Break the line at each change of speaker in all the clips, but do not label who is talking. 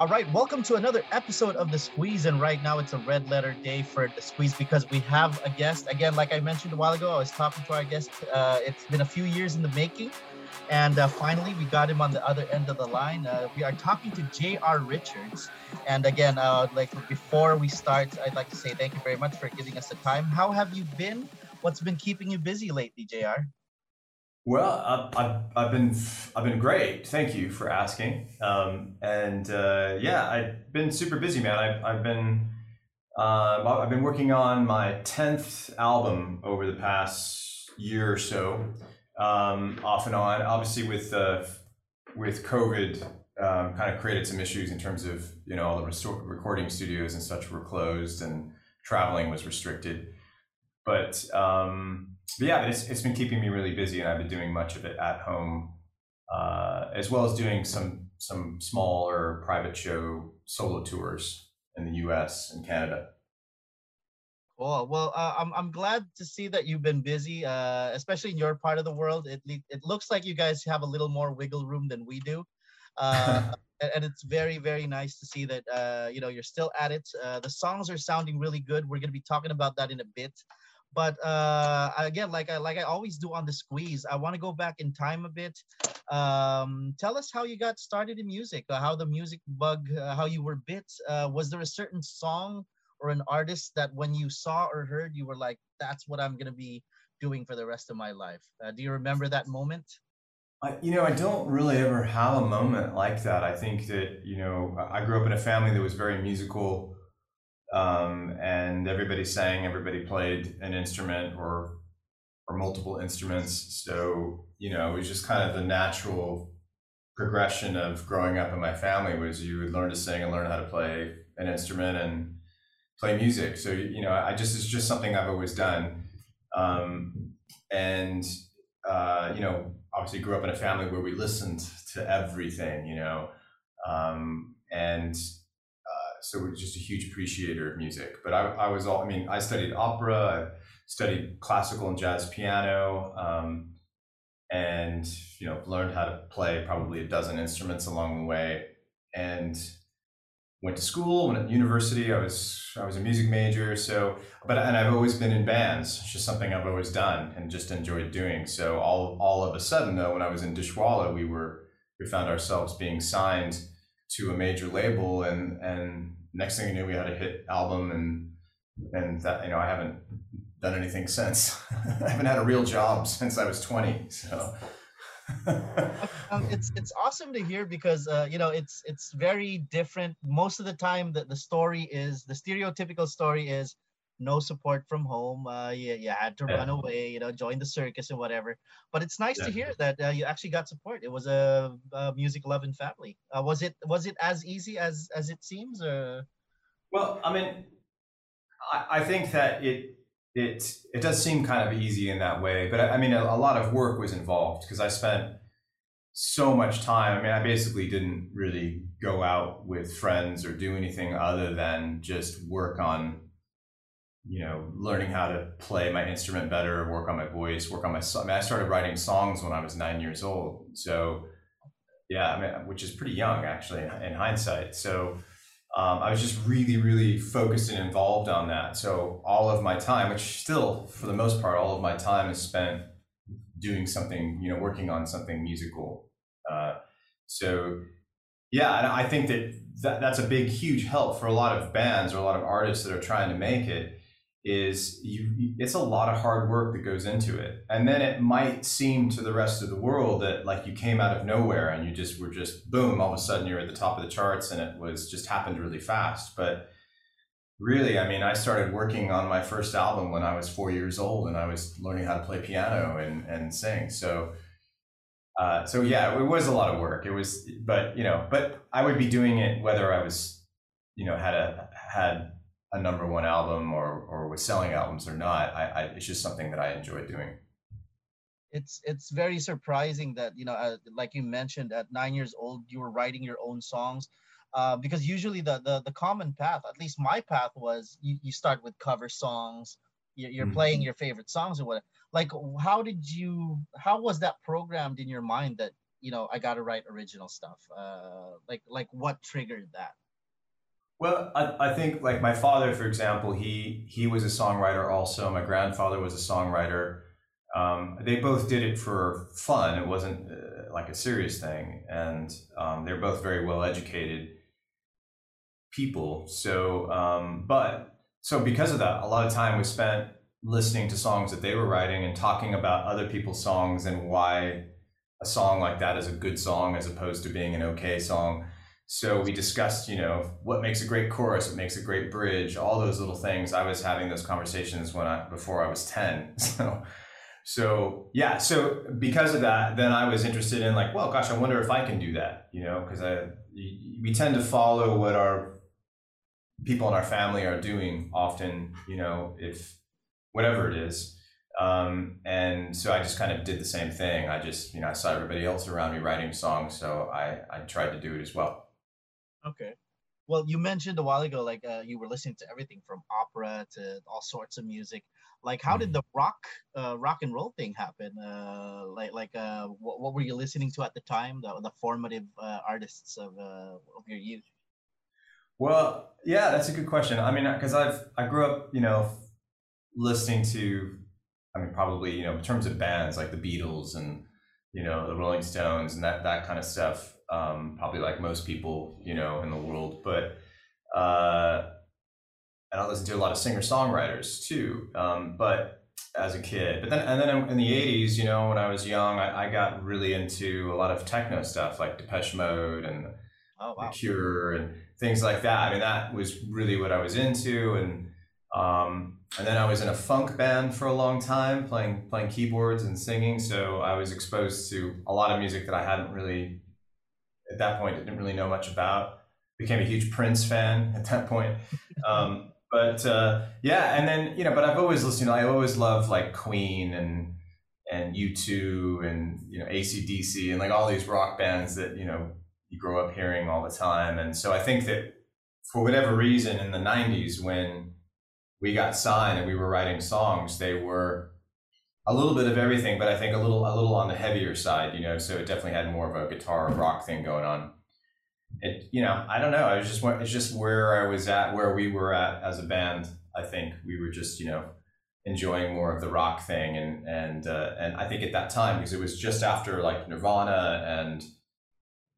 All right, welcome to another episode of The Squeeze. And right now it's a red letter day for The Squeeze because we have a guest. Again, like I mentioned a while ago, I was talking to our guest. Uh, it's been a few years in the making. And uh, finally, we got him on the other end of the line. Uh, we are talking to J.R. Richards. And again, uh, like before we start, I'd like to say thank you very much for giving us the time. How have you been? What's been keeping you busy lately, J.R.?
Well, I've, I've, been I've been great. Thank you for asking. Um, and uh, yeah, I've been super busy, man. I've, I've been uh, I've been working on my tenth album over the past year or so, um, off and on. Obviously, with uh, with COVID, um, kind of created some issues in terms of you know all the restor- recording studios and such were closed and traveling was restricted. But um, but yeah, but it's, it's been keeping me really busy, and I've been doing much of it at home, uh, as well as doing some some smaller private show solo tours in the U.S. and Canada.
Cool. Well, uh, I'm I'm glad to see that you've been busy, uh, especially in your part of the world. It it looks like you guys have a little more wiggle room than we do, uh, and it's very very nice to see that uh, you know you're still at it. Uh, the songs are sounding really good. We're gonna be talking about that in a bit. But uh, again, like I like I always do on the squeeze, I want to go back in time a bit. Um, tell us how you got started in music, uh, how the music bug, uh, how you were bit. Uh, was there a certain song or an artist that when you saw or heard, you were like, "That's what I'm gonna be doing for the rest of my life"? Uh, do you remember that moment?
You know, I don't really ever have a moment like that. I think that you know, I grew up in a family that was very musical um, and everybody sang, everybody played an instrument or or multiple instruments. So you know, it was just kind of the natural progression of growing up in my family was you would learn to sing and learn how to play an instrument and play music. So you know, I just it's just something I've always done, um, and uh, you know, obviously grew up in a family where we listened to everything. You know, um, and so we're just a huge appreciator of music. But I, I was all, I mean, I studied opera, I studied classical and jazz piano, um, and you know, learned how to play probably a dozen instruments along the way, and went to school. Went at university. I was I was a music major. So, but and I've always been in bands. It's just something I've always done and just enjoyed doing. So all all of a sudden, though, when I was in Dishwalla, we were we found ourselves being signed to a major label and and next thing you knew we had a hit album and and that you know I haven't done anything since. I haven't had a real job since I was 20. So
um, it's it's awesome to hear because uh, you know it's it's very different. Most of the time, that the story is the stereotypical story is no support from home. Uh, you, you had to yeah. run away, you know, join the circus and whatever. But it's nice yeah. to hear that uh, you actually got support. It was a, a music loving family. Uh, was it was it as easy as as it seems? Or?
Well, I mean, I, I think that it it it does seem kind of easy in that way, but I, I mean, a, a lot of work was involved because I spent so much time. I mean, I basically didn't really go out with friends or do anything other than just work on you know, learning how to play my instrument better, work on my voice, work on my. I mean, I started writing songs when I was nine years old. So, yeah, I mean, which is pretty young actually in, hindsight. So, um, I was just really, really focused and involved on that. So, all of my time, which still, for the most part, all of my time is spent doing something, you know, working on something musical. Uh, so, yeah, I think that, that that's a big, huge help for a lot of bands or a lot of artists that are trying to make it is you it's a lot of hard work that goes into it. And then it might seem to the rest of the world that like you came out of nowhere and you just were just boom all of a sudden you're at the top of the charts and it was just happened really fast. But really i mean i started working on my first album when i was four years old and i was learning how to play piano and, and sing. So uh, so yeah it was a lot of work. It was but you know but i would be doing it whether i was you know had a had a number one album or or was selling albums or not. I, I it's just something that I enjoy doing.
It's it's very surprising that you know, uh, like you mentioned, at nine years old, you were writing your own songs. Uh, because usually the, the the common path, at least my path was you, you start with cover songs, you're, you're mm-hmm. playing your favorite songs or what. Like, how did you? How was that programmed in your mind that you know I got to write original stuff? Uh, like like what triggered that?
Well, I, I think like my father, for example, he he was a songwriter also. My grandfather was a songwriter. Um, they both did it for fun. It wasn't uh, like a serious thing, and um, they're both very well educated people. So, um, but so because of that, a lot of time was spent listening to songs that they were writing and talking about other people's songs and why a song like that is a good song as opposed to being an okay song. So we discussed, you know, what makes a great chorus, what makes a great bridge, all those little things. I was having those conversations when I before I was 10. So so yeah, so because of that, then I was interested in like, well, gosh, I wonder if I can do that, you know, because I we tend to follow what our people in our family are doing often, you know, if whatever it is. Um, and so I just kind of did the same thing. I just, you know, I saw everybody else around me writing songs, so I, I tried to do it as well.
Okay. Well, you mentioned a while ago, like uh, you were listening to everything from opera to all sorts of music. Like, how did mm-hmm. the rock, uh, rock and roll thing happen? Uh, like, like, uh, what, what were you listening to at the time? The, the formative uh, artists of, uh, of your youth.
Well, yeah, that's a good question. I mean, because I've I grew up, you know, listening to, I mean, probably you know, in terms of bands like the Beatles and you know the Rolling Stones and that that kind of stuff. Um, probably like most people, you know, in the world, but. Uh, and I listened to a lot of singer songwriters too. Um, but as a kid, but then and then in the '80s, you know, when I was young, I, I got really into a lot of techno stuff like Depeche Mode and oh, wow. The Cure and things like that. I mean, that was really what I was into, and um, and then I was in a funk band for a long time, playing playing keyboards and singing. So I was exposed to a lot of music that I hadn't really at that point didn't really know much about. Became a huge Prince fan at that point. Um, but uh, yeah, and then you know, but I've always listened. You know, I always loved like Queen and and U2 and you know ACDC and like all these rock bands that you know you grow up hearing all the time. And so I think that for whatever reason in the '90s when we got signed and we were writing songs, they were a little bit of everything, but I think a little a little on the heavier side, you know. So it definitely had more of a guitar rock thing going on it you know I don't know. I was just it's just where I was at, where we were at as a band. I think we were just you know enjoying more of the rock thing, and and uh, and I think at that time because it was just after like Nirvana and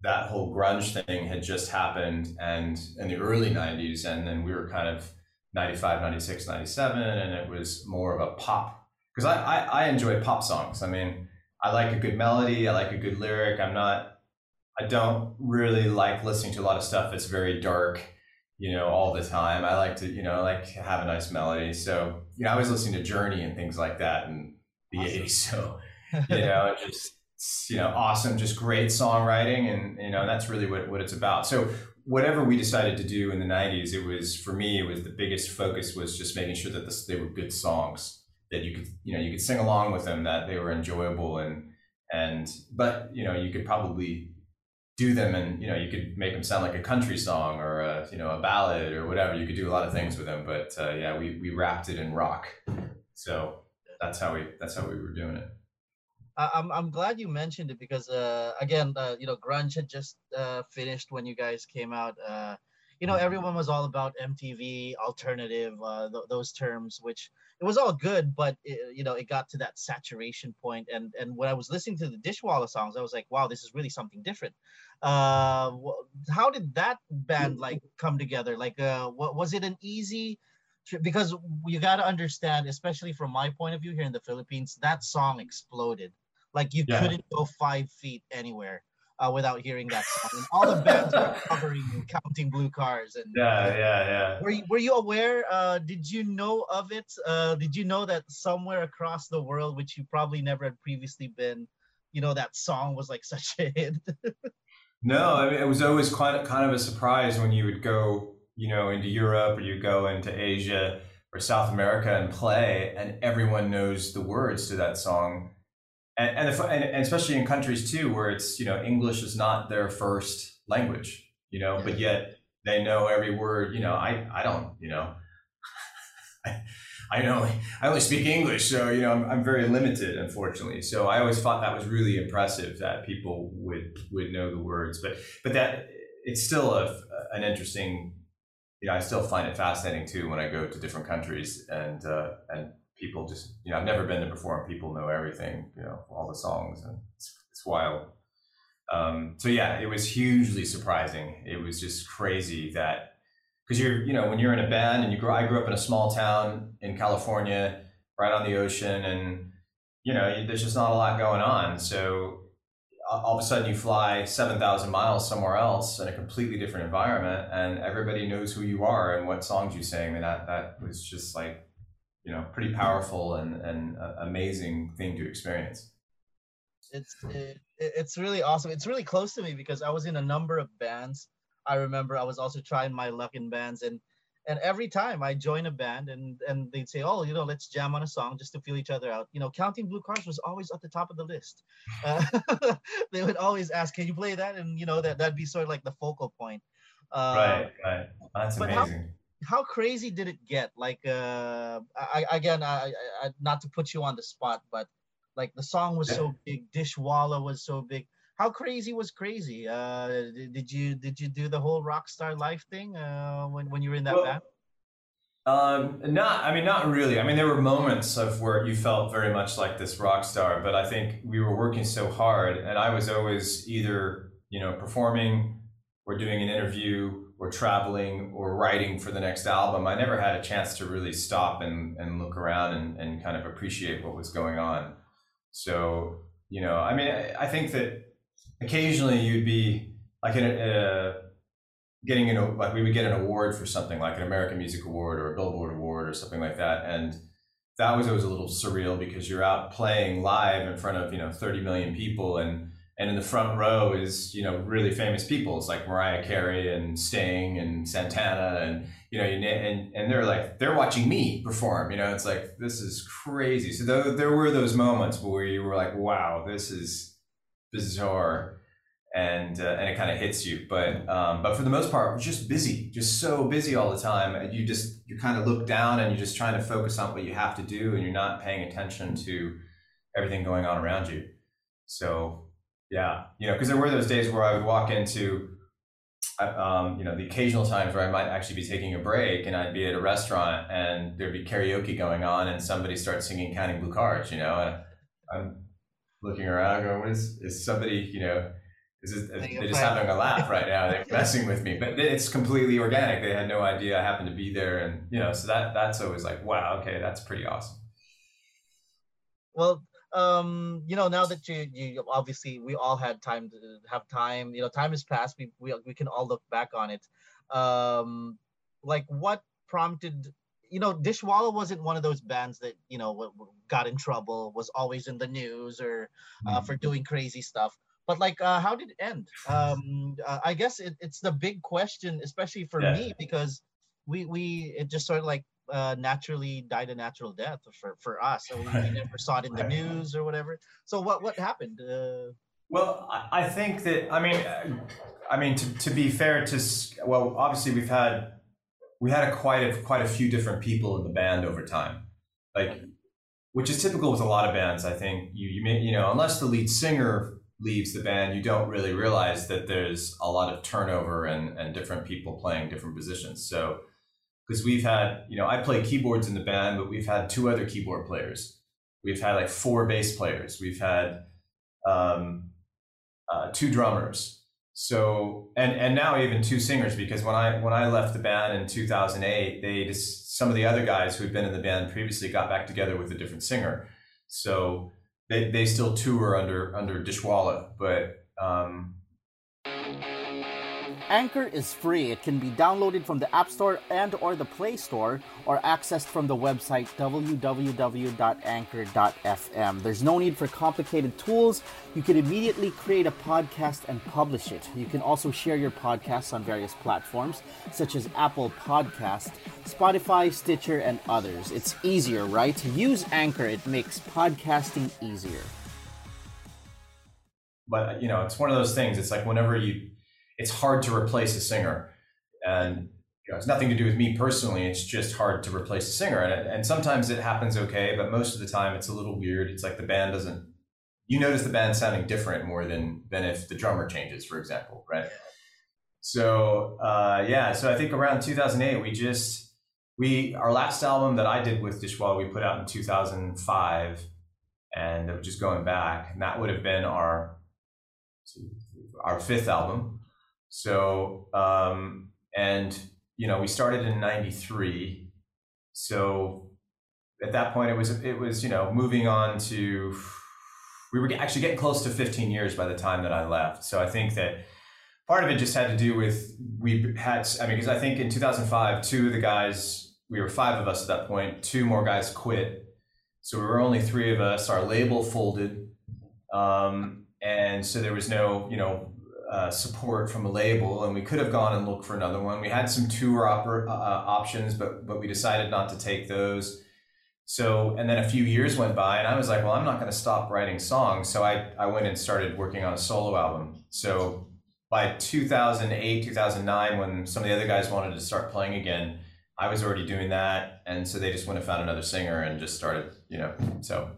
that whole grunge thing had just happened and in the early 90s and then we were kind of 95 96 97 and it was more of a pop because I, I i enjoy pop songs i mean i like a good melody i like a good lyric i'm not I don't really like listening to a lot of stuff that's very dark, you know, all the time. I like to, you know, like have a nice melody. So, you know, I was listening to Journey and things like that in the awesome. 80s. So, you know, just, you know, awesome, just great songwriting. And, you know, that's really what, what it's about. So, whatever we decided to do in the 90s, it was, for me, it was the biggest focus was just making sure that this, they were good songs that you could, you know, you could sing along with them, that they were enjoyable and, and, but, you know, you could probably do them and you know you could make them sound like a country song or a you know a ballad or whatever. You could do a lot of things with them but uh, yeah we we wrapped it in rock. So that's how we that's how we were doing it.
I'm I'm glad you mentioned it because uh, again uh, you know grunge had just uh, finished when you guys came out. You know everyone was all about MTV alternative uh, th- those terms, which it was all good, but it, you know it got to that saturation point. And and when I was listening to the Dishwalla songs, I was like, wow, this is really something different. Uh, how did that band like come together? Like, uh, what was it an easy? Because you got to understand, especially from my point of view here in the Philippines, that song exploded. Like you yeah. couldn't go five feet anywhere uh, without hearing that song. And all the bands were covering "Counting Blue Cars." And
yeah, yeah, yeah.
Were you, were you aware? Uh, did you know of it? Uh, did you know that somewhere across the world, which you probably never had previously been, you know that song was like such a hit?
no, I mean it was always quite kind of a surprise when you would go, you know, into Europe or you go into Asia or South America and play, and everyone knows the words to that song and and, if, and, and especially in countries too where it's you know English is not their first language, you know, but yet they know every word. You know, I I don't, you know. I I only I only speak English, so you know I'm, I'm very limited, unfortunately. So I always thought that was really impressive that people would would know the words, but but that it's still a, an interesting. You know, I still find it fascinating too when I go to different countries and uh, and people just you know I've never been there before and people know everything, you know, all the songs and it's, it's wild. Um, so yeah, it was hugely surprising. It was just crazy that because you're you know when you're in a band and you grow i grew up in a small town in california right on the ocean and you know there's just not a lot going on so all of a sudden you fly 7000 miles somewhere else in a completely different environment and everybody knows who you are and what songs you sing and that that was just like you know pretty powerful and and amazing thing to experience
it's it, it's really awesome it's really close to me because i was in a number of bands I remember I was also trying my luck in bands and and every time I join a band and and they'd say, oh, you know, let's jam on a song just to feel each other out. You know, counting blue cars was always at the top of the list. Uh, they would always ask, can you play that? And you know that that'd be sort of like the focal point.
Uh, right, right. That's amazing.
How, crazy did it get? Like, uh, I again, I, I, not to put you on the spot, but like the song was so big, Dishwalla was so big how crazy was crazy? Uh, did you did you do the whole rock star life thing uh, when when you were in that well, band?
Um, not, I mean, not really. I mean, there were moments of where you felt very much like this rock star, but I think we were working so hard, and I was always either you know performing, or doing an interview, or traveling, or writing for the next album. I never had a chance to really stop and and look around and and kind of appreciate what was going on. So you know, I mean, I, I think that occasionally you'd be like in a, a getting an like we would get an award for something like an American Music Award or a Billboard Award or something like that, and that was always a little surreal because you're out playing live in front of you know 30 million people and and in the front row is you know really famous people. It's like Mariah Carey and Sting and Santana and you know and and they're like they're watching me perform. You know, it's like this is crazy. So there, there were those moments where you were like, wow, this is bizarre and uh, and it kind of hits you but um, but for the most part just busy just so busy all the time and you just you kind of look down and you're just trying to focus on what you have to do and you're not paying attention to everything going on around you so yeah you know because there were those days where i would walk into uh, um, you know the occasional times where i might actually be taking a break and i'd be at a restaurant and there'd be karaoke going on and somebody starts singing counting blue cars you know and i'm looking around, going, "Is is somebody you know?" Is it, they're just having a laugh right now. They're messing with me, but it's completely organic. They had no idea I happened to be there, and you know, so that that's always like, wow, okay, that's pretty awesome.
Well, um, you know, now that you you obviously we all had time to have time. You know, time has passed. We we we can all look back on it. Um, like what prompted you know, Dishwalla wasn't one of those bands that you know got in trouble, was always in the news or uh, mm-hmm. for doing crazy stuff. But like, uh, how did it end? Um, uh, I guess it, it's the big question, especially for yeah. me, because we we it just sort of like uh, naturally died a natural death for for us. So we, we never saw it in the news or whatever. So what what happened? Uh,
well, I think that I mean, I mean to to be fair to well, obviously we've had we had a quite a quite a few different people in the band over time, like which is typical with a lot of bands. I think you you may you know unless the lead singer leaves the band, you don't really realize that there's a lot of turnover and and different people playing different positions. So because we've had you know I play keyboards in the band, but we've had two other keyboard players. We've had like four bass players. We've had um, uh, two drummers so and and now even two singers because when I when I left the band in 2008 they just some of the other guys who had been in the band previously got back together with a different singer so they, they still tour under under Dishwalla but um,
Anchor is free. It can be downloaded from the App Store and or the Play Store or accessed from the website www.anchor.fm. There's no need for complicated tools. You can immediately create a podcast and publish it. You can also share your podcasts on various platforms such as Apple Podcast, Spotify, Stitcher, and others. It's easier, right? Use Anchor, it makes podcasting easier.
But you know, it's one of those things. It's like whenever you it's hard to replace a singer. And you know, it's nothing to do with me personally. It's just hard to replace a singer, and and sometimes it happens okay, but most of the time it's a little weird. It's like the band doesn't. You notice the band sounding different more than than if the drummer changes, for example, right? So uh, yeah, so I think around 2008 we just we our last album that I did with Dishwalla we put out in 2005, and just going back, and that would have been our our fifth album. So um, and you know we started in '93, so at that point it was it was you know moving on to we were actually getting close to 15 years by the time that I left. So I think that part of it just had to do with we had i mean because i think in 2005 two of the guys we were five of us at that point two more guys quit. So we were only three of us our label folded. Um, and so there was no you know uh, support from a label and we could have gone and looked for another one we had some tour oper- uh, uh options but but we decided not to take those so and then a few years went by and i was like well i'm not going to stop writing songs so i i went and started working on a solo album so by 2008, 2009, when some of the other guys wanted to start playing again, I was already doing that. And so they just went and found another singer and just started, you know, so.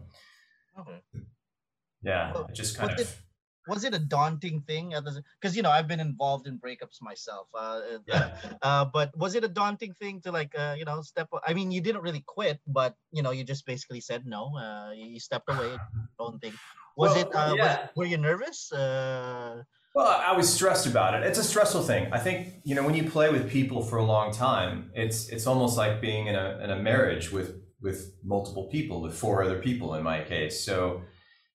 Yeah, well, just kind
of. Was it a daunting thing? Because, you know, I've been involved in breakups myself. Uh, uh, yeah. Uh, but was it a daunting thing to, like, uh, you know, step? I mean, you didn't really quit, but, you know, you just basically said no. Uh, you stepped away, own thing. Was well, it, uh, yeah. was, were you nervous? Uh,
well, I was stressed about it. It's a stressful thing. I think you know when you play with people for a long time, it's it's almost like being in a in a marriage with with multiple people, with four other people in my case. So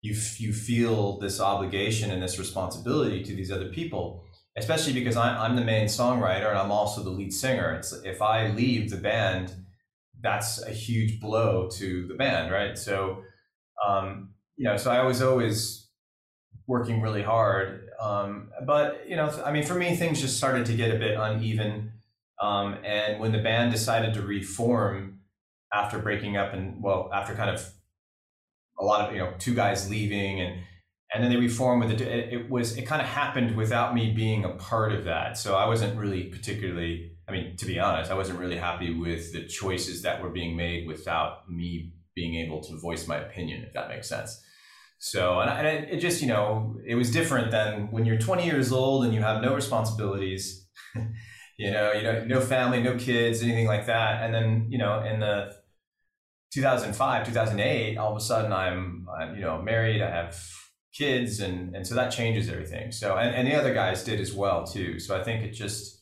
you you feel this obligation and this responsibility to these other people, especially because I, I'm the main songwriter and I'm also the lead singer. It's if I leave the band, that's a huge blow to the band, right? So, um, you know, so I was always working really hard um, but you know, I mean, for me, things just started to get a bit uneven. Um, and when the band decided to reform after breaking up, and well, after kind of a lot of you know two guys leaving, and and then they reformed with it. It was it kind of happened without me being a part of that. So I wasn't really particularly. I mean, to be honest, I wasn't really happy with the choices that were being made without me being able to voice my opinion, if that makes sense. So, and, and it, it just, you know, it was different than when you're 20 years old and you have no responsibilities, you know, you know, no family, no kids, anything like that. And then, you know, in the 2005, 2008, all of a sudden I'm, I'm you know, married, I have kids and, and so that changes everything. So, and, and the other guys did as well too. So I think it just,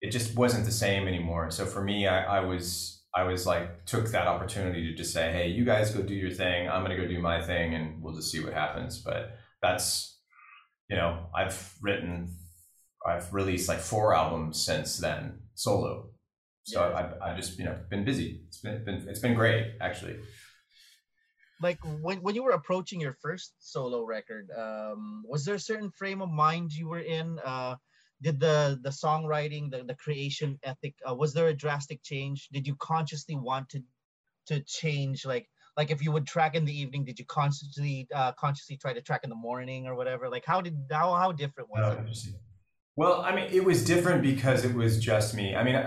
it just wasn't the same anymore. So for me, I, I was, I was like took that opportunity to just say, hey, you guys go do your thing. I'm gonna go do my thing, and we'll just see what happens. But that's you know, I've written, I've released like four albums since then, solo. So yeah. I've, I've just you know been busy. It's been, been it's been great actually.
Like when, when you were approaching your first solo record, um, was there a certain frame of mind you were in? Uh, did the the songwriting the, the creation ethic uh, was there a drastic change did you consciously want to to change like like if you would track in the evening did you consciously uh, consciously try to track in the morning or whatever like how did how how different was it
well i mean it was different because it was just me. I mean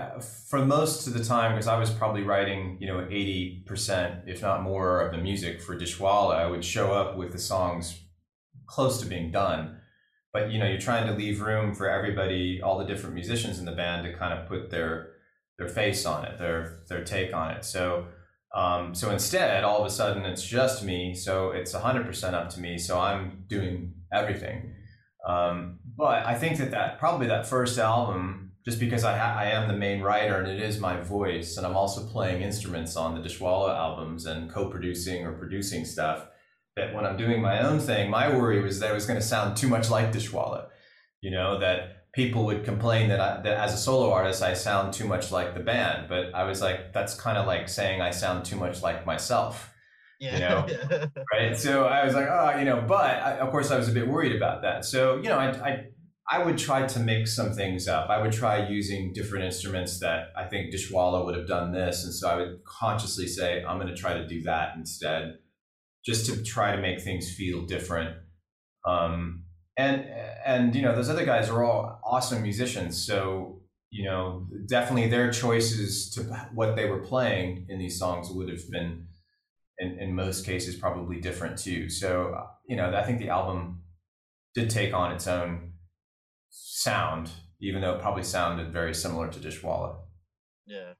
for most of the time because i was probably writing you know 80% if not more of the music for dishwalla i would show up with the songs close to being done. But you know you're trying to leave room for everybody all the different musicians in the band to kind of put their their face on it their their take on it. So um, so instead all of a sudden it's just me so it's 100% up to me so i'm doing everything. Um, but i think that that probably that first album just because I, ha- I am the main writer and it is my voice and i'm also playing instruments on the dishwalla albums and co-producing or producing stuff that when I'm doing my own thing, my worry was that it was going to sound too much like Dishwalla. You know, that people would complain that, I, that as a solo artist, I sound too much like the band. But I was like, that's kind of like saying I sound too much like myself. Yeah. You know, right? So I was like, oh, you know, but I, of course I was a bit worried about that. So, you know, I, I, I would try to mix some things up. I would try using different instruments that I think Dishwalla would have done this. And so I would consciously say, I'm going to try to do that instead just to try to make things feel different. Um, and and you know those other guys are all awesome musicians. So you know, definitely their choices to what they were playing in these songs would have been, in, in most cases, probably different too. So, you know, I think the album did take on its own sound, even though it probably sounded very similar to Dishwalla.
Yeah.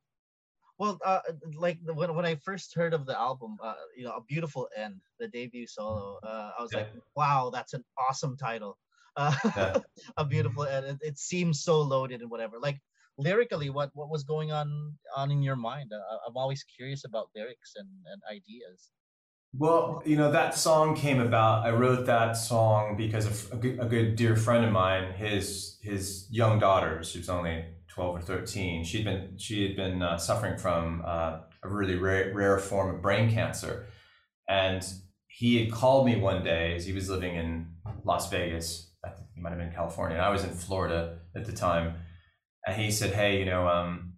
Well, uh, like when, when I first heard of the album, uh, you know, a beautiful end, the debut solo. Uh, I was yeah. like, wow, that's an awesome title. Uh, yeah. a beautiful end. It, it, seems so loaded and whatever. Like lyrically, what what was going on on in your mind? Uh, I'm always curious about lyrics and, and ideas.
Well, you know that song came about. I wrote that song because a good, a good dear friend of mine. His his young daughter, she was only 12 or 13 she'd been she had been uh, suffering from uh, a really rare, rare form of brain cancer and he had called me one day as he was living in las vegas i think he might have been in california and i was in florida at the time and he said hey you know um,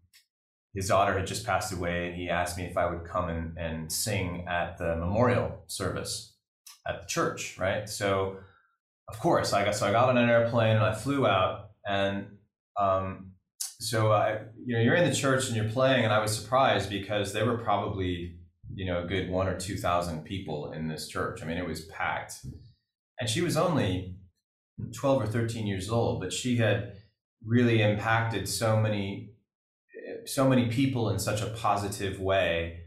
his daughter had just passed away and he asked me if i would come and, and sing at the memorial service at the church right so of course i got so i got on an airplane and i flew out and um, so I, you know, you're in the church and you're playing, and I was surprised because there were probably, you know, a good one or two thousand people in this church. I mean, it was packed, and she was only twelve or thirteen years old, but she had really impacted so many, so many people in such a positive way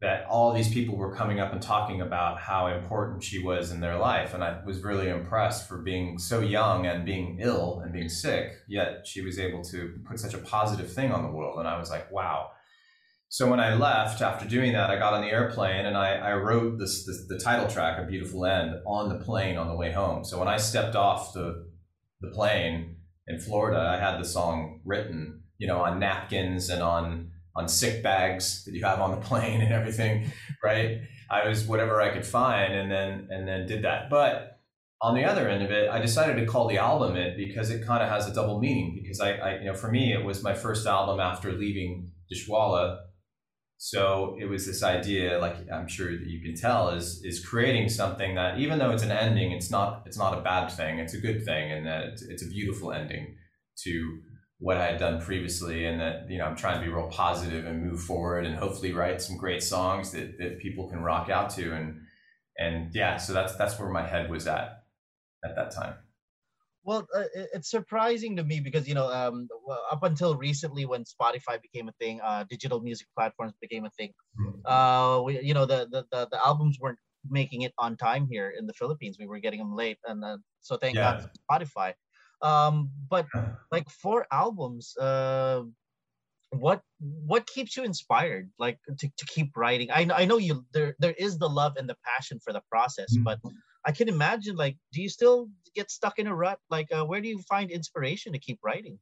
that all these people were coming up and talking about how important she was in their life. And I was really impressed for being so young and being ill and being sick, yet she was able to put such a positive thing on the world. And I was like, wow. So when I left after doing that, I got on the airplane and I, I wrote this, this the title track, A Beautiful End, on the plane on the way home. So when I stepped off the, the plane in Florida, I had the song written, you know, on napkins and on on sick bags that you have on the plane and everything, right? I was whatever I could find and then and then did that. But on the other end of it, I decided to call the album it because it kind of has a double meaning. Because I, I, you know, for me, it was my first album after leaving Dishwalla. So it was this idea, like I'm sure that you can tell, is is creating something that even though it's an ending, it's not it's not a bad thing. It's a good thing, and that it's, it's a beautiful ending to what I had done previously and that, you know, I'm trying to be real positive and move forward and hopefully write some great songs that, that people can rock out to. And, and yeah, so that's, that's where my head was at at that time.
Well, uh, it's surprising to me because you know, um, up until recently, when Spotify became a thing, uh, digital music platforms became a thing. Mm-hmm. Uh, we, you know, the, the, the the albums weren't making it on time here in the Philippines. We were getting them late, and uh, so thank yeah. God Spotify. Um, but like for albums, uh, what what keeps you inspired like to, to keep writing I, know I know you there there is the love and the passion for the process mm-hmm. but i can imagine like do you still get stuck in a rut like uh, where do you find inspiration to keep writing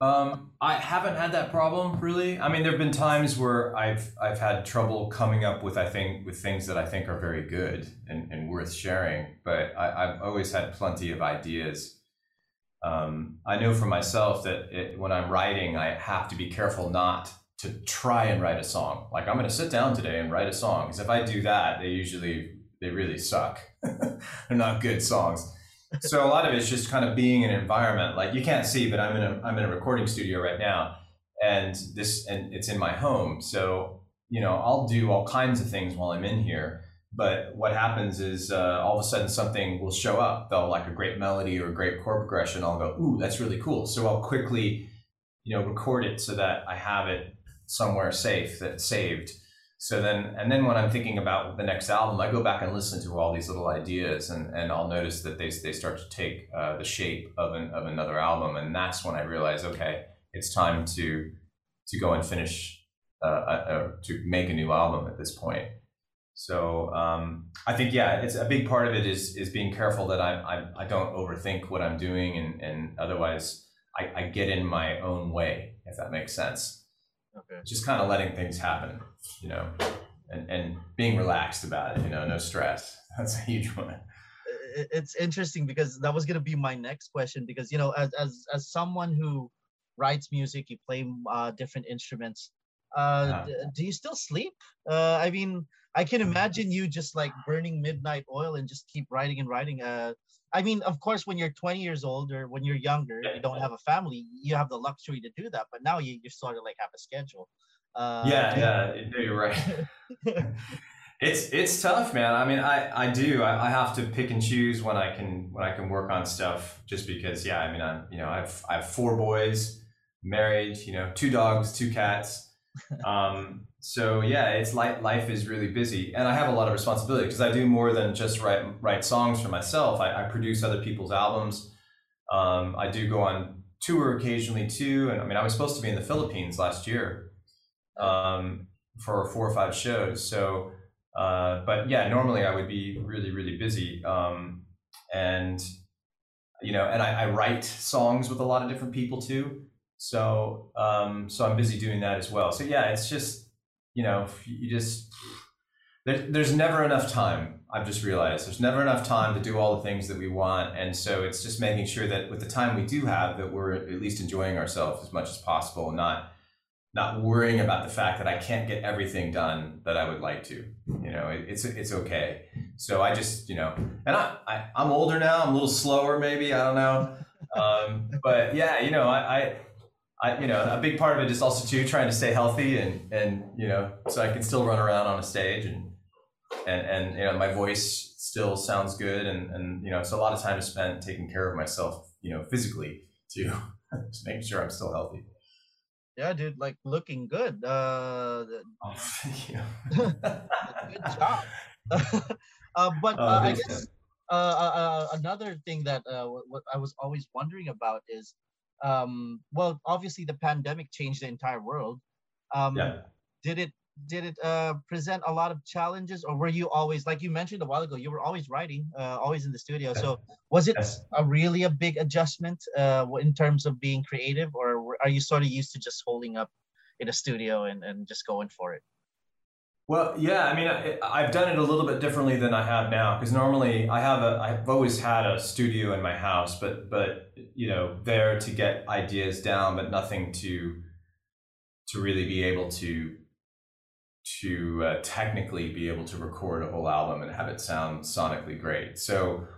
um, I haven't had that problem really. I mean, there have been times where I've I've had trouble coming up with I think with things that I think are very good and, and worth sharing. But I, I've always had plenty of ideas um, I know for myself that it, when I'm writing, I have to be careful not to try and write a song. Like I'm going to sit down today and write a song because if I do that, they usually they really suck. They're not good songs. So a lot of it's just kind of being in an environment like you can't see, but I'm in a I'm in a recording studio right now, and this and it's in my home. So you know I'll do all kinds of things while I'm in here but what happens is uh, all of a sudden something will show up. They'll like a great melody or a great chord progression. I'll go, ooh, that's really cool. So I'll quickly, you know, record it so that I have it somewhere safe that's saved. So then, and then when I'm thinking about the next album, I go back and listen to all these little ideas, and, and I'll notice that they, they start to take uh, the shape of an, of another album, and that's when I realize, okay, it's time to to go and finish uh, uh, to make a new album at this point. So um, I think yeah, it's a big part of it is is being careful that I I, I don't overthink what I'm doing, and and otherwise I, I get in my own way if that makes sense. Okay. Just kind of letting things happen, you know, and and being relaxed about it, you know, no stress. That's a huge one.
It's interesting because that was gonna be my next question because you know as as as someone who writes music, you play uh, different instruments. Uh, yeah. do you still sleep? Uh, I mean, I can imagine you just like burning midnight oil and just keep writing and writing. Uh, I mean, of course, when you're 20 years old or when you're younger, you don't have a family, you have the luxury to do that. But now you, you sort of like have a schedule.
Uh, yeah, yeah, no, you're right. it's it's tough, man. I mean, I I do. I, I have to pick and choose when I can when I can work on stuff. Just because, yeah. I mean, I'm you know I've I have four boys, married. You know, two dogs, two cats. Um, so yeah, it's like life is really busy, and I have a lot of responsibility because I do more than just write write songs for myself. I, I produce other people's albums. Um, I do go on tour occasionally too, and I mean, I was supposed to be in the Philippines last year um, for four or five shows. So, uh, but yeah, normally I would be really really busy, um, and you know, and I, I write songs with a lot of different people too. So, um, so I'm busy doing that as well. So yeah, it's just you know, you just there, there's never enough time. I've just realized there's never enough time to do all the things that we want, and so it's just making sure that with the time we do have, that we're at least enjoying ourselves as much as possible, and not not worrying about the fact that I can't get everything done that I would like to. You know, it, it's it's okay. So I just you know, and I, I I'm older now. I'm a little slower, maybe I don't know, um, but yeah, you know, I, I I, you know, a big part of it is also too trying to stay healthy and, and, you know, so I can still run around on a stage and, and, and, you know, my voice still sounds good. And, and, you know, so a lot of time is spent taking care of myself, you know, physically too, just making sure I'm still healthy.
Yeah, dude, like looking good. Uh,
oh, thank you.
good job. uh, but oh, uh, I guess uh, uh, uh, another thing that uh, what I was always wondering about is um, well, obviously the pandemic changed the entire world. Um, yeah. Did it did it uh, present a lot of challenges, or were you always like you mentioned a while ago? You were always writing, uh, always in the studio. So was it a really a big adjustment uh, in terms of being creative, or are you sort of used to just holding up in a studio and, and just going for it?
Well, yeah, I mean, I, have done it a little bit differently than I have now because normally I have a, I've always had a studio in my house, but but you know, there to get ideas down, but nothing to to really be able to to uh, technically be able to record a whole album and have it sound sonically great. So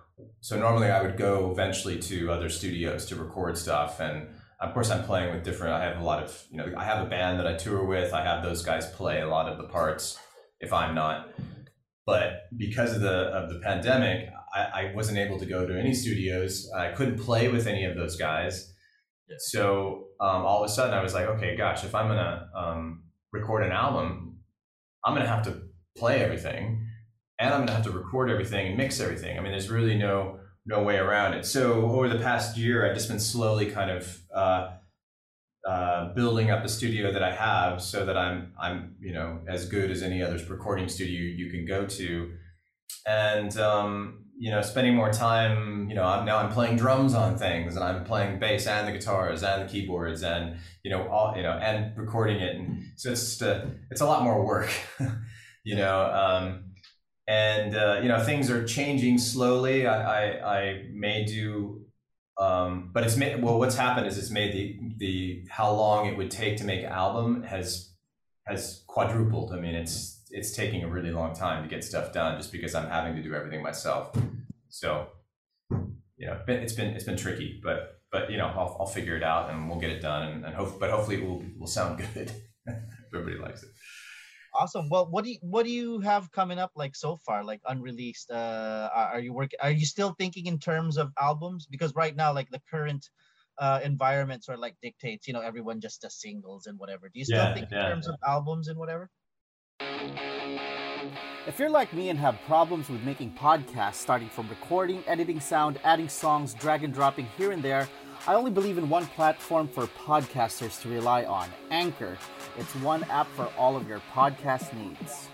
so normally I would go eventually to other studios to record stuff and of course i'm playing with different i have a lot of you know i have a band that i tour with. I have those guys play a lot of the parts if i'm not. But because of the of the pandemic i, I wasn't able to go to any studios. I couldn't play with any of those guys. So um, all of a sudden i was like okay gosh if i'm gonna um, record an album i'm gonna have to play everything. And i'm gonna have to record everything and mix everything. I mean there's really no no way around it. So over the past year, I've just been slowly kind of uh, uh, building up the studio that I have, so that I'm I'm you know as good as any other recording studio you can go to, and um, you know spending more time. You know I'm now I'm playing drums on things, and I'm playing bass and the guitars and the keyboards, and you know all you know and recording it, and so it's just a, it's a lot more work, you know. Um, and uh, you know things are changing slowly. I, I, I may do, um, but it's made. Well, what's happened is it's made the the how long it would take to make an album has has quadrupled. I mean, it's it's taking a really long time to get stuff done just because I'm having to do everything myself. So, you know, it's been it's been tricky, but but you know, I'll, I'll figure it out and we'll get it done and, and hope, but hopefully it will will sound good. Everybody likes it.
Awesome. Well, what do you what do you have coming up like so far, like unreleased? Uh, are you working? Are you still thinking in terms of albums? Because right now, like the current uh, environment sort of like dictates, you know, everyone just does singles and whatever. Do you still yeah, think yeah, in terms yeah. of albums and whatever?
If you're like me and have problems with making podcasts, starting from recording, editing sound, adding songs, drag and dropping here and there, I only believe in one platform for podcasters to rely on Anchor. It's one app for all of your podcast needs.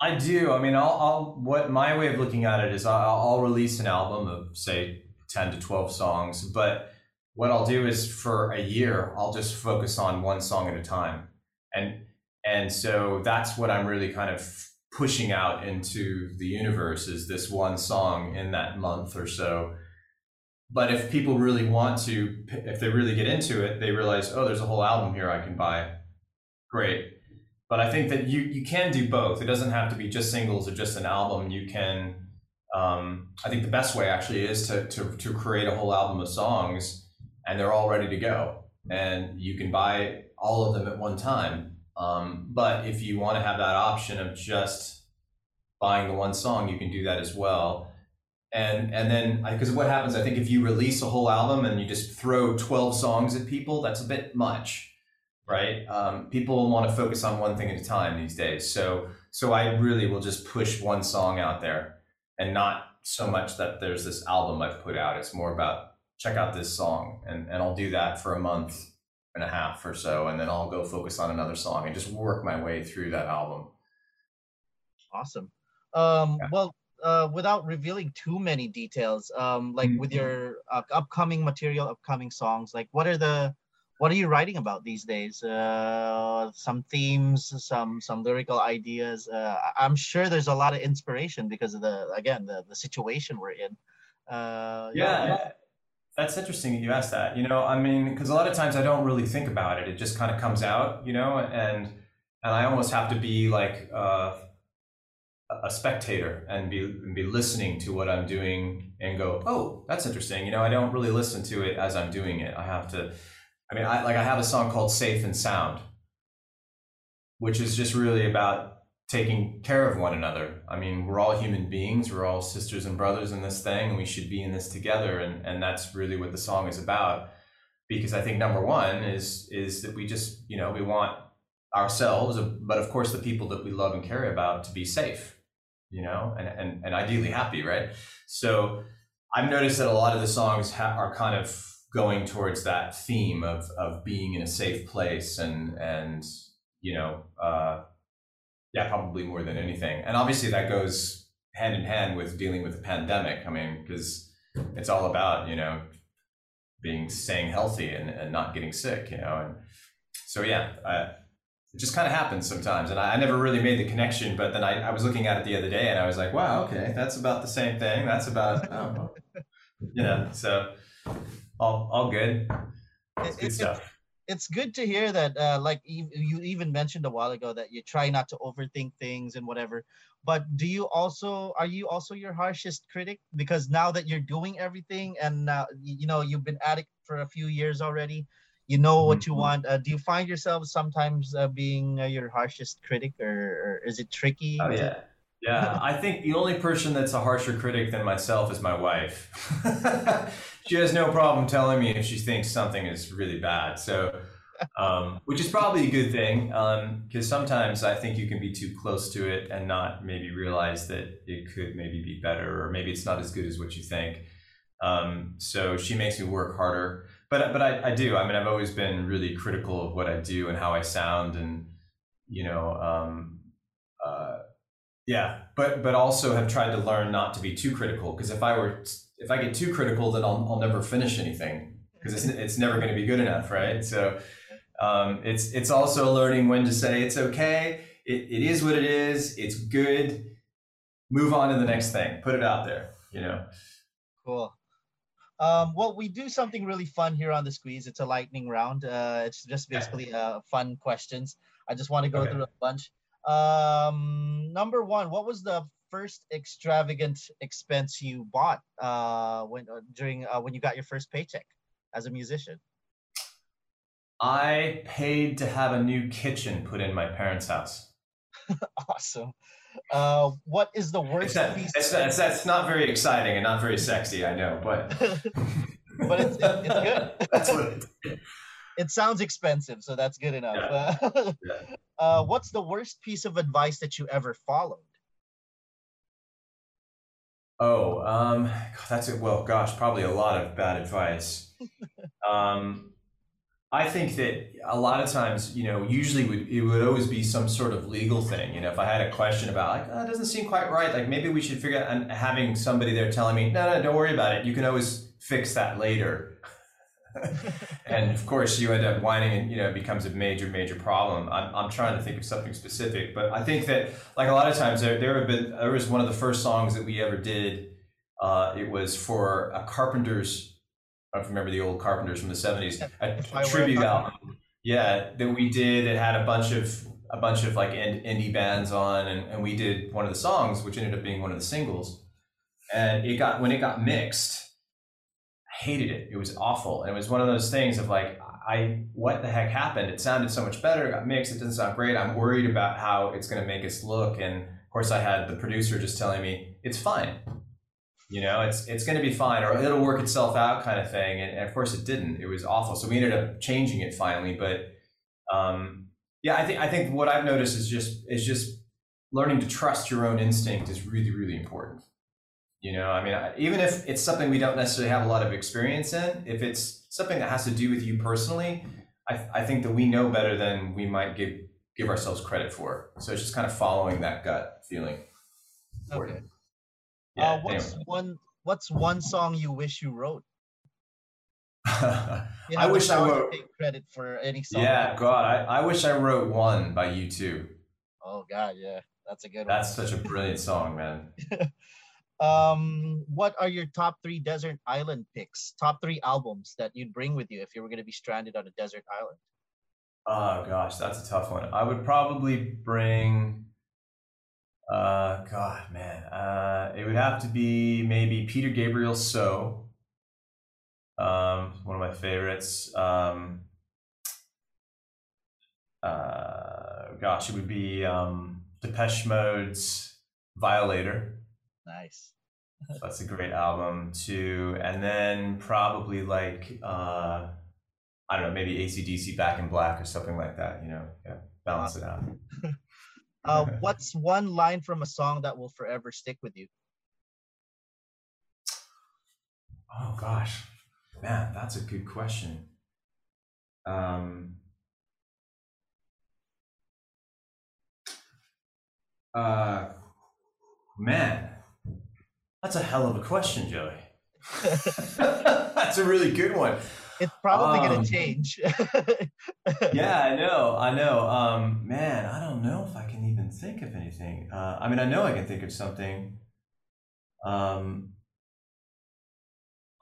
I do. I mean, I'll, I'll what my way of looking at it is I'll, I'll release an album of say 10 to 12 songs, but what I'll do is for a year, I'll just focus on one song at a time. And and so that's what I'm really kind of pushing out into the universe is this one song in that month or so but if people really want to, if they really get into it, they realize, oh, there's a whole album here I can buy. Great. But I think that you, you can do both. It doesn't have to be just singles or just an album. You can um, I think the best way actually is to, to to create a whole album of songs, and they're all ready to go, and you can buy all of them at one time. Um, but if you want to have that option of just buying the one song, you can do that as well. And and then because what happens, I think if you release a whole album and you just throw twelve songs at people, that's a bit much, right? Um, people want to focus on one thing at a time these days. So so I really will just push one song out there and not so much that there's this album I've put out. It's more about check out this song, and and I'll do that for a month and a half or so, and then I'll go focus on another song and just work my way through that album.
Awesome. Um, yeah. Well, uh, without revealing too many details, um, like mm-hmm. with your uh, upcoming material, upcoming songs, like what are the what are you writing about these days? Uh, some themes, some some lyrical ideas. Uh, I'm sure there's a lot of inspiration because of the again the the situation we're in.
Uh, yeah, yeah, that's interesting that you asked that. You know, I mean, because a lot of times I don't really think about it; it just kind of comes out. You know, and and I almost have to be like uh, a spectator and be and be listening to what I'm doing and go, oh, that's interesting. You know, I don't really listen to it as I'm doing it. I have to I mean, I like I have a song called "Safe and Sound," which is just really about taking care of one another. I mean, we're all human beings. We're all sisters and brothers in this thing, and we should be in this together. And and that's really what the song is about. Because I think number one is is that we just you know we want ourselves, but of course the people that we love and care about to be safe, you know, and and and ideally happy, right? So I've noticed that a lot of the songs ha- are kind of going towards that theme of of being in a safe place and and you know uh, yeah probably more than anything and obviously that goes hand in hand with dealing with the pandemic i mean because it's all about you know being staying healthy and, and not getting sick you know and so yeah I, it just kind of happens sometimes and I, I, never really made the connection but then I, I was looking at it the other day and i was like wow okay that's about the same thing that's about oh you know so all all good. It's good stuff.
It's good to hear that, uh, like you, you even mentioned a while ago that you try not to overthink things and whatever. But do you also are you also your harshest critic? Because now that you're doing everything and now you know you've been at it for a few years already, you know what you mm-hmm. want. Uh, do you find yourself sometimes uh, being uh, your harshest critic, or, or, is it tricky?
Oh yeah, yeah. I think the only person that's a harsher critic than myself is my wife. she has no problem telling me if she thinks something is really bad. So, um, which is probably a good thing because um, sometimes I think you can be too close to it and not maybe realize that it could maybe be better or maybe it's not as good as what you think. Um, so she makes me work harder, but but I, I do. I mean, I've always been really critical of what I do and how I sound, and you know, um, uh, yeah. But but also have tried to learn not to be too critical because if I were if I get too critical, then I'll, I'll never finish anything because it's, it's never going to be good enough, right? So um, it's it's also learning when to say it's okay. It, it is what it is. It's good. Move on to the next thing. Put it out there. You know.
Cool. Um, well, we do something really fun here on the squeeze. It's a lightning round. Uh, it's just basically uh, fun questions. I just want to go okay. through a bunch. Um, number one, what was the first extravagant expense you bought uh, when uh, during uh, when you got your first paycheck as a musician?
I paid to have a new kitchen put in my parents' house.
awesome. Uh, what is the worst
it's piece? It's, it's, it's, not very exciting and not very sexy, I know, but
but it's, it, it's good. that's what it. It sounds expensive, so that's good enough. Yeah. yeah. Uh, what's the worst piece of advice that you ever followed?
Oh, um, that's a well, gosh, probably a lot of bad advice. um, I think that a lot of times, you know, usually would, it would always be some sort of legal thing. You know, if I had a question about like, oh, it doesn't seem quite right, like maybe we should figure out, and having somebody there telling me, no, no, don't worry about it. You can always fix that later. and of course, you end up whining, and you know, it becomes a major, major problem. I'm, I'm trying to think of something specific, but I think that, like a lot of times, there there have been there was one of the first songs that we ever did. Uh, it was for a Carpenters. I don't remember the old Carpenters from the '70s, a, a tribute album. Yeah, that we did. It had a bunch of a bunch of like indie bands on, and, and we did one of the songs, which ended up being one of the singles and it got when it got mixed, I hated it. It was awful. And it was one of those things of like, I what the heck happened? It sounded so much better. It got mixed. It doesn't sound great. I'm worried about how it's going to make us look. And of course, I had the producer just telling me it's fine. You know, it's it's going to be fine, or it'll work itself out, kind of thing. And, and of course, it didn't. It was awful. So we ended up changing it finally. But um, yeah, I think I think what I've noticed is just is just learning to trust your own instinct is really really important. You know, I mean, even if it's something we don't necessarily have a lot of experience in, if it's something that has to do with you personally, I, I think that we know better than we might give give ourselves credit for. So it's just kind of following that gut feeling.
Okay.
Yeah.
uh, what's
anyway.
one What's one song you wish you wrote? You
I wish I wrote.
take credit for any song.
Yeah, God, I, I wish I wrote one by you too.
Oh God, yeah, that's a good one.
That's such a brilliant song, man.
Um, what are your top three desert island picks? Top three albums that you'd bring with you if you were going to be stranded on a desert island?
Oh gosh, that's a tough one. I would probably bring. Uh, God, man, uh, it would have to be maybe Peter Gabriel. So, um, one of my favorites. Um, uh, gosh, it would be um, Depeche Mode's Violator.
Nice.
That's a great album too. And then probably like uh I don't know, maybe ACDC Back in Black or something like that, you know. Yeah. Balance it out.
Uh, what's one line from a song that will forever stick with you?
Oh gosh. Man, that's a good question. Um uh man, that's a hell of a question, Joey. that's a really good one.
It's probably
Um,
going to change.
yeah, I know, I know. Um, man, I don't know if I can even think of anything. Uh, I mean, I know I can think of something. Um,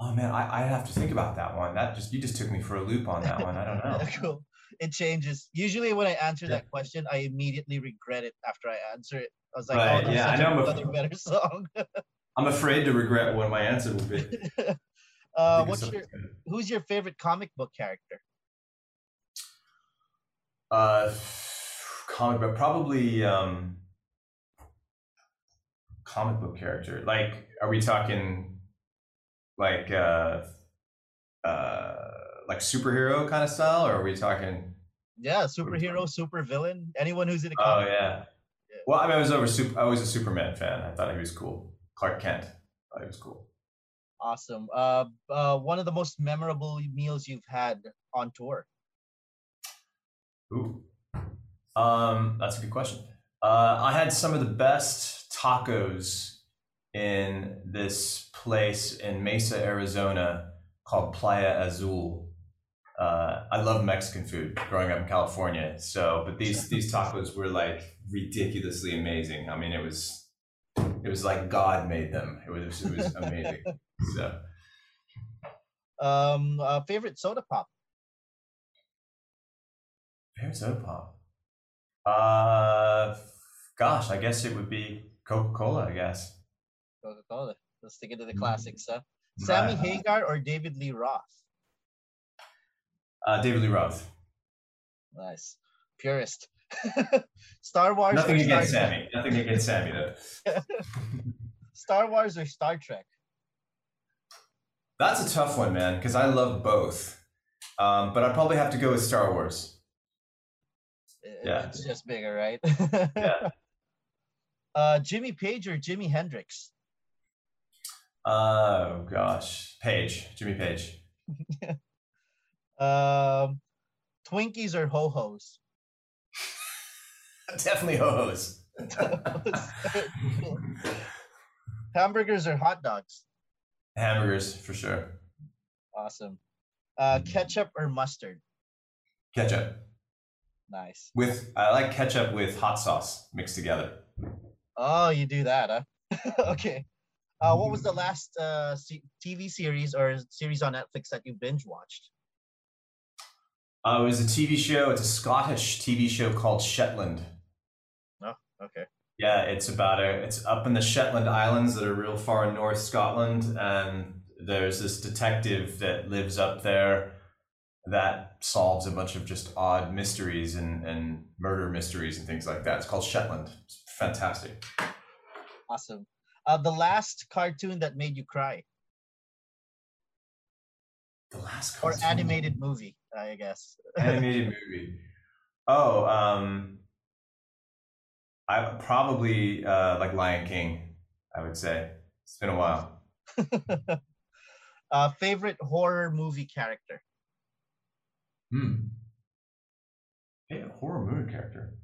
oh man, I, I have to think about that one. That just you just took me for a loop on that one. I don't know.
cool. It changes. Usually, when I answer
Yeah.
that question, I immediately regret it after I answer it. I was like,
Right,
"Oh,
yeah, I know, I'm
another better song."
I'm afraid to regret what my answer will be.
Uh, what's your. Who's your favorite comic book character?
Uh, comic book, probably um, comic book character. Like, are we talking like uh, uh, like superhero kind of style, or are we talking?
Yeah, superhero, super villain, anyone who's in a comic.
Oh
comic.
yeah. Well, I mean, I was over. Super, I was a Superman fan. I thought he was cool. Clark Kent. I thought he was cool.
Awesome. Uh, uh, one of the most memorable meals you've had on tour.
Ooh. Um, that's a good question. Uh, I had some of the best tacos in this place in Mesa, Arizona called Playa Azul. Uh, I love Mexican food growing up in California. So, but these these tacos were like ridiculously amazing. I mean, it was it was like God made them. It was it was amazing. So,
Um, uh, favorite soda pop.
favorite soda pop. Uh, gosh, I guess it would be Coca Cola. I guess.
Coca Cola. Let's stick it to the classics, huh? Sammy
Right.
Hagar or David Lee Roth?
Uh, David Lee Roth.
Nice. Purist. Star Wars
Nothing
or Star
against
Trek?
Sammy. Nothing against Sammy though.
Star Wars or Star Trek?
That's a tough one, man, because I love both. Um, but I'd probably have to go with Star Wars.
I-
Yeah.
It's just bigger, right?
Yeah.
uh, Jimmy Page or Jimi Hendrix?
Oh gosh, Page, Jimmy Page.
Um, Twinkies or Ho Ho's?
Definitely ho-hos.
Hamburgers or hot dogs?
Hamburgers for sure.
Awesome. Uh, ketchup or mustard?
Ketchup
Nice.
with I like ketchup with hot sauce mixed together.
Oh, you do that, huh? okay. Uh, what was the last uh, TV series or series on Netflix that you binge watched?
Uh, it was a TV show. It's a Scottish TV show called Shetland.
Okay.
Yeah, it's about a. It's up in the Shetland Islands that are real far north Scotland, and there's this detective that lives up there that solves a bunch of just odd mysteries and, and murder mysteries and things like that. It's called Shetland. It's fantastic.
Awesome. Uh, the last cartoon that made you cry,
The last
or animated movie, I guess.
animated movie. Oh, um, I probably uh, like Lion King. I would say it's been a while.
uh, favorite horror movie character.
Hmm. Hey, horror movie character.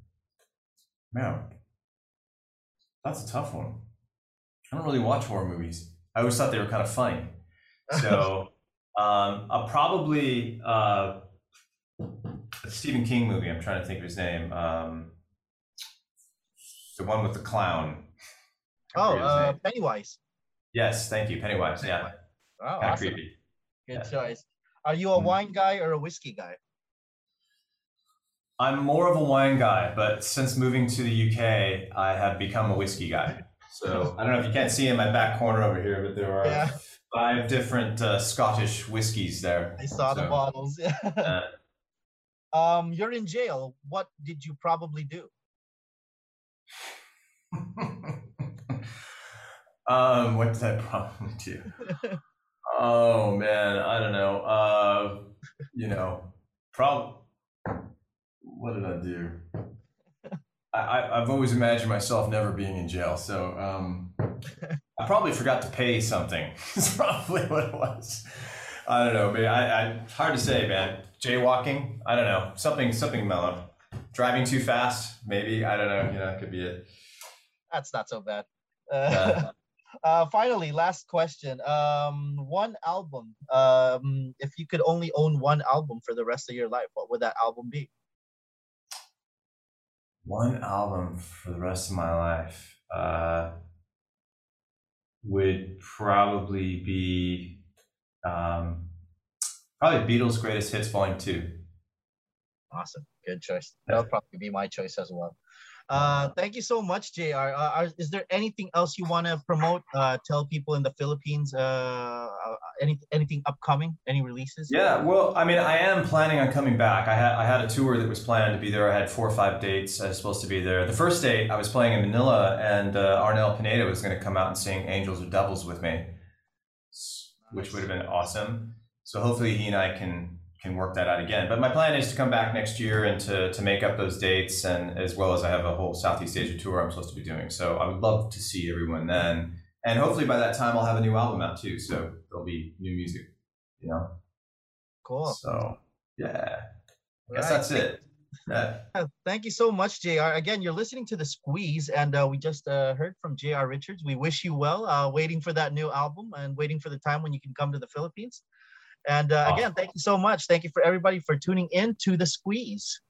Man, that's a tough one. I don't really watch horror movies. I always thought they were kind of funny. So, um, I'll probably uh, a Stephen King movie. I'm trying to think of his name. Um, the one with the clown.
Oh, uh. Pennywise.
yes, thank you, Pennywise. Yeah,
Oh, awesome.
creepy.
Good
Yeah.
choice. Are you a
Mhm.
wine guy or a whiskey guy?
I'm more of a wine guy, but since moving to the UK, I have become a whiskey guy. So I don't know if you can't see in my back corner over here, but there are
Yeah.
five different uh, Scottish whiskies there.
I saw the bottles.
uh,
um, you're in jail. What did you probably do?
um, what did I probably do? Oh man, I don't know. Uh, you know, prob. What did I do? I, I've always imagined myself never being in jail, so um, I probably forgot to pay something. It's probably what it was. I don't know, man. I, I hard to say, man. Jaywalking. I don't know. Something something mellow. Driving too fast. Maybe I don't know. You know, it could be it.
That's not so bad. Uh, uh, finally, last question. Um, one album. Um, if you could only own one album for the rest of your life, what would that album be?
One album for the rest of my life uh, would probably be um, probably Beatles' Greatest Hits Volume Two.
Awesome. Good choice. That'll probably be my choice as well. Uh, thank you so much, JR. Uh, is there anything else you want to promote? Uh, tell people in the Philippines uh, uh, any, anything upcoming? Any releases?
Yeah, well, I mean, I am planning on coming back. I had I had a tour that was planned to be there. I had four or five dates. I was supposed to be there. The first date, I was playing in Manila, and uh, Arnel Pineda was going to come out and sing "Angels or Devils" with me, which would have been awesome. So hopefully, he and I can can work that out again. But my plan is to come back next year and to to make up those dates, and as well as I have a whole Southeast Asia tour I'm supposed to be doing. So I would love to see everyone then, and hopefully by that time I'll have a new album out too. So there'll be new music, you know.
Cool.
So yeah, I guess
Right.
that's it. Yeah.
Thank you so much, JR. Again, you're listening to The Squeeze, and uh, we just uh, heard from JR Richards. We wish you well, uh, waiting for that new album and waiting for the time when you can come to the Philippines. And uh, again, thank you so much. Thank you for everybody for tuning in to The Squeeze.